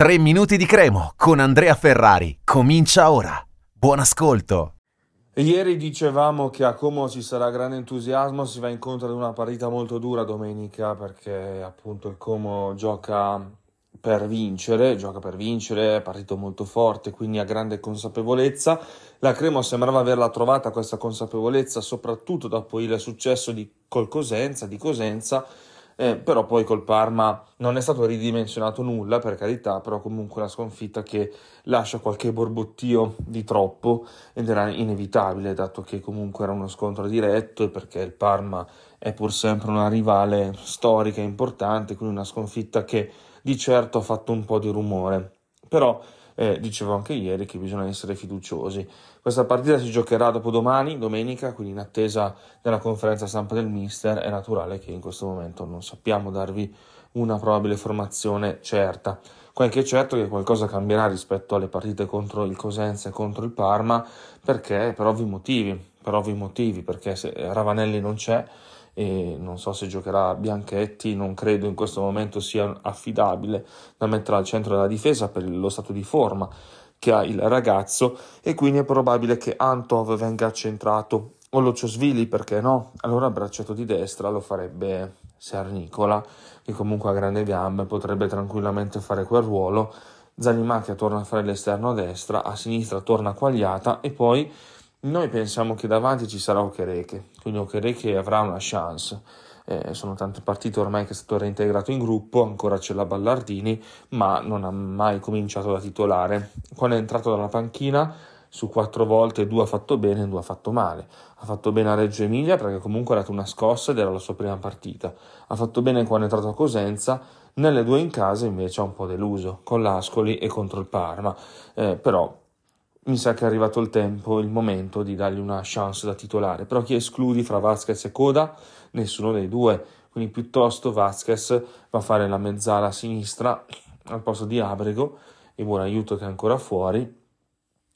3 minuti di cremo con Andrea Ferrari. Comincia ora. Buon ascolto. Ieri dicevamo che a Como ci sarà grande entusiasmo, si va incontro ad una partita molto dura domenica perché appunto il Como gioca per vincere, gioca per vincere, è partito molto forte, quindi ha grande consapevolezza. La Cremo sembrava averla trovata questa consapevolezza soprattutto dopo il successo di col Cosenza, di Cosenza eh, però poi col Parma non è stato ridimensionato nulla per carità, però comunque la sconfitta che lascia qualche borbottio di troppo ed era inevitabile dato che comunque era uno scontro diretto e perché il Parma è pur sempre una rivale storica importante, quindi una sconfitta che di certo ha fatto un po' di rumore. Però eh, dicevo anche ieri che bisogna essere fiduciosi. Questa partita si giocherà dopodomani, domenica, quindi in attesa della conferenza stampa del Mister è naturale che in questo momento non sappiamo darvi una probabile formazione certa. Qualche certo che qualcosa cambierà rispetto alle partite contro il Cosenza e contro il Parma, perché per ovvi motivi, per ovvi motivi, perché se Ravanelli non c'è, e non so se giocherà Bianchetti, non credo in questo momento sia affidabile da mettere al centro della difesa per lo stato di forma che ha il ragazzo e quindi è probabile che Antov venga accentrato o Lociosvili perché no? Allora braccetto di destra lo farebbe Sernicola che comunque ha grandi gambe, potrebbe tranquillamente fare quel ruolo. Zanimacchia torna a fare l'esterno a destra, a sinistra torna Quagliata e poi noi pensiamo che davanti ci sarà Okereke, quindi Okereke avrà una chance. Eh, sono tante partite ormai che è stato reintegrato in gruppo, ancora c'è la Ballardini, ma non ha mai cominciato da titolare. Quando è entrato dalla panchina, su quattro volte due ha fatto bene e due ha fatto male. Ha fatto bene a Reggio Emilia perché comunque ha dato una scossa ed era la sua prima partita. Ha fatto bene quando è entrato a Cosenza, nelle due in casa invece ha un po' deluso, con l'Ascoli e contro il Parma. Eh, però mi sa che è arrivato il tempo, il momento di dargli una chance da titolare. Però chi escludi fra Vasquez e Coda? Nessuno dei due. Quindi piuttosto Vasquez va a fare la mezzala a sinistra al posto di Abrego e buon aiuto che è ancora fuori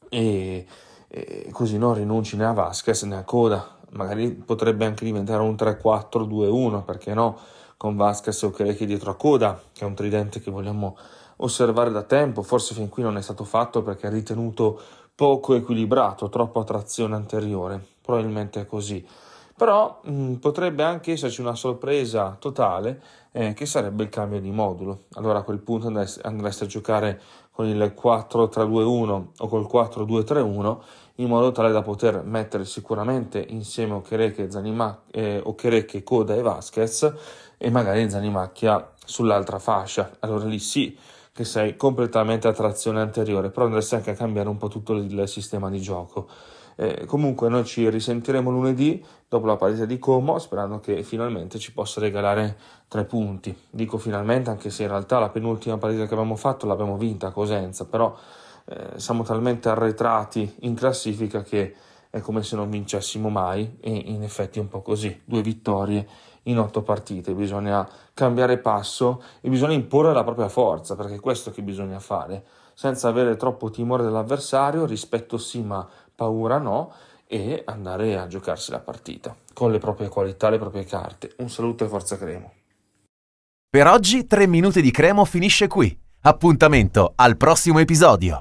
e, e così non rinunci né a Vasquez né a Coda. Magari potrebbe anche diventare un 3-4-2-1, perché no? Con Vasquez o Kerechi dietro a Coda, che è un tridente che vogliamo osservare da tempo, forse fin qui non è stato fatto perché è ritenuto poco equilibrato, troppo attrazione anteriore, probabilmente è così. Però mh, mm, potrebbe anche esserci una sorpresa totale eh, che sarebbe il cambio di modulo. Allora a quel punto andreste a giocare con il 4-3-2-1 o col 4-2-3-1 in modo tale da poter mettere sicuramente insieme Okereke, Zanima, eh, Okereke, Coda e Vasquez e magari Zanimacchia sull'altra fascia. Allora lì sì che sei completamente a trazione anteriore, però andresti anche a cambiare un po' tutto il sistema di gioco. Eh, comunque noi ci risentiremo lunedì dopo la partita di Como sperando che finalmente ci possa regalare tre punti. Dico finalmente anche se in realtà la penultima partita che abbiamo fatto l'abbiamo vinta a Cosenza, però eh, siamo talmente arretrati in classifica che è come se non vincessimo mai e in effetti è un po' così, due vittorie in otto partite, bisogna cambiare passo e bisogna imporre la propria forza, perché è questo che bisogna fare, senza avere troppo timore dell'avversario, rispetto sì ma paura no, e andare a giocarsi la partita, con le proprie qualità, le proprie carte. Un saluto e forza Cremo. Per oggi 3 minuti di Cremo finisce qui. Appuntamento al prossimo episodio.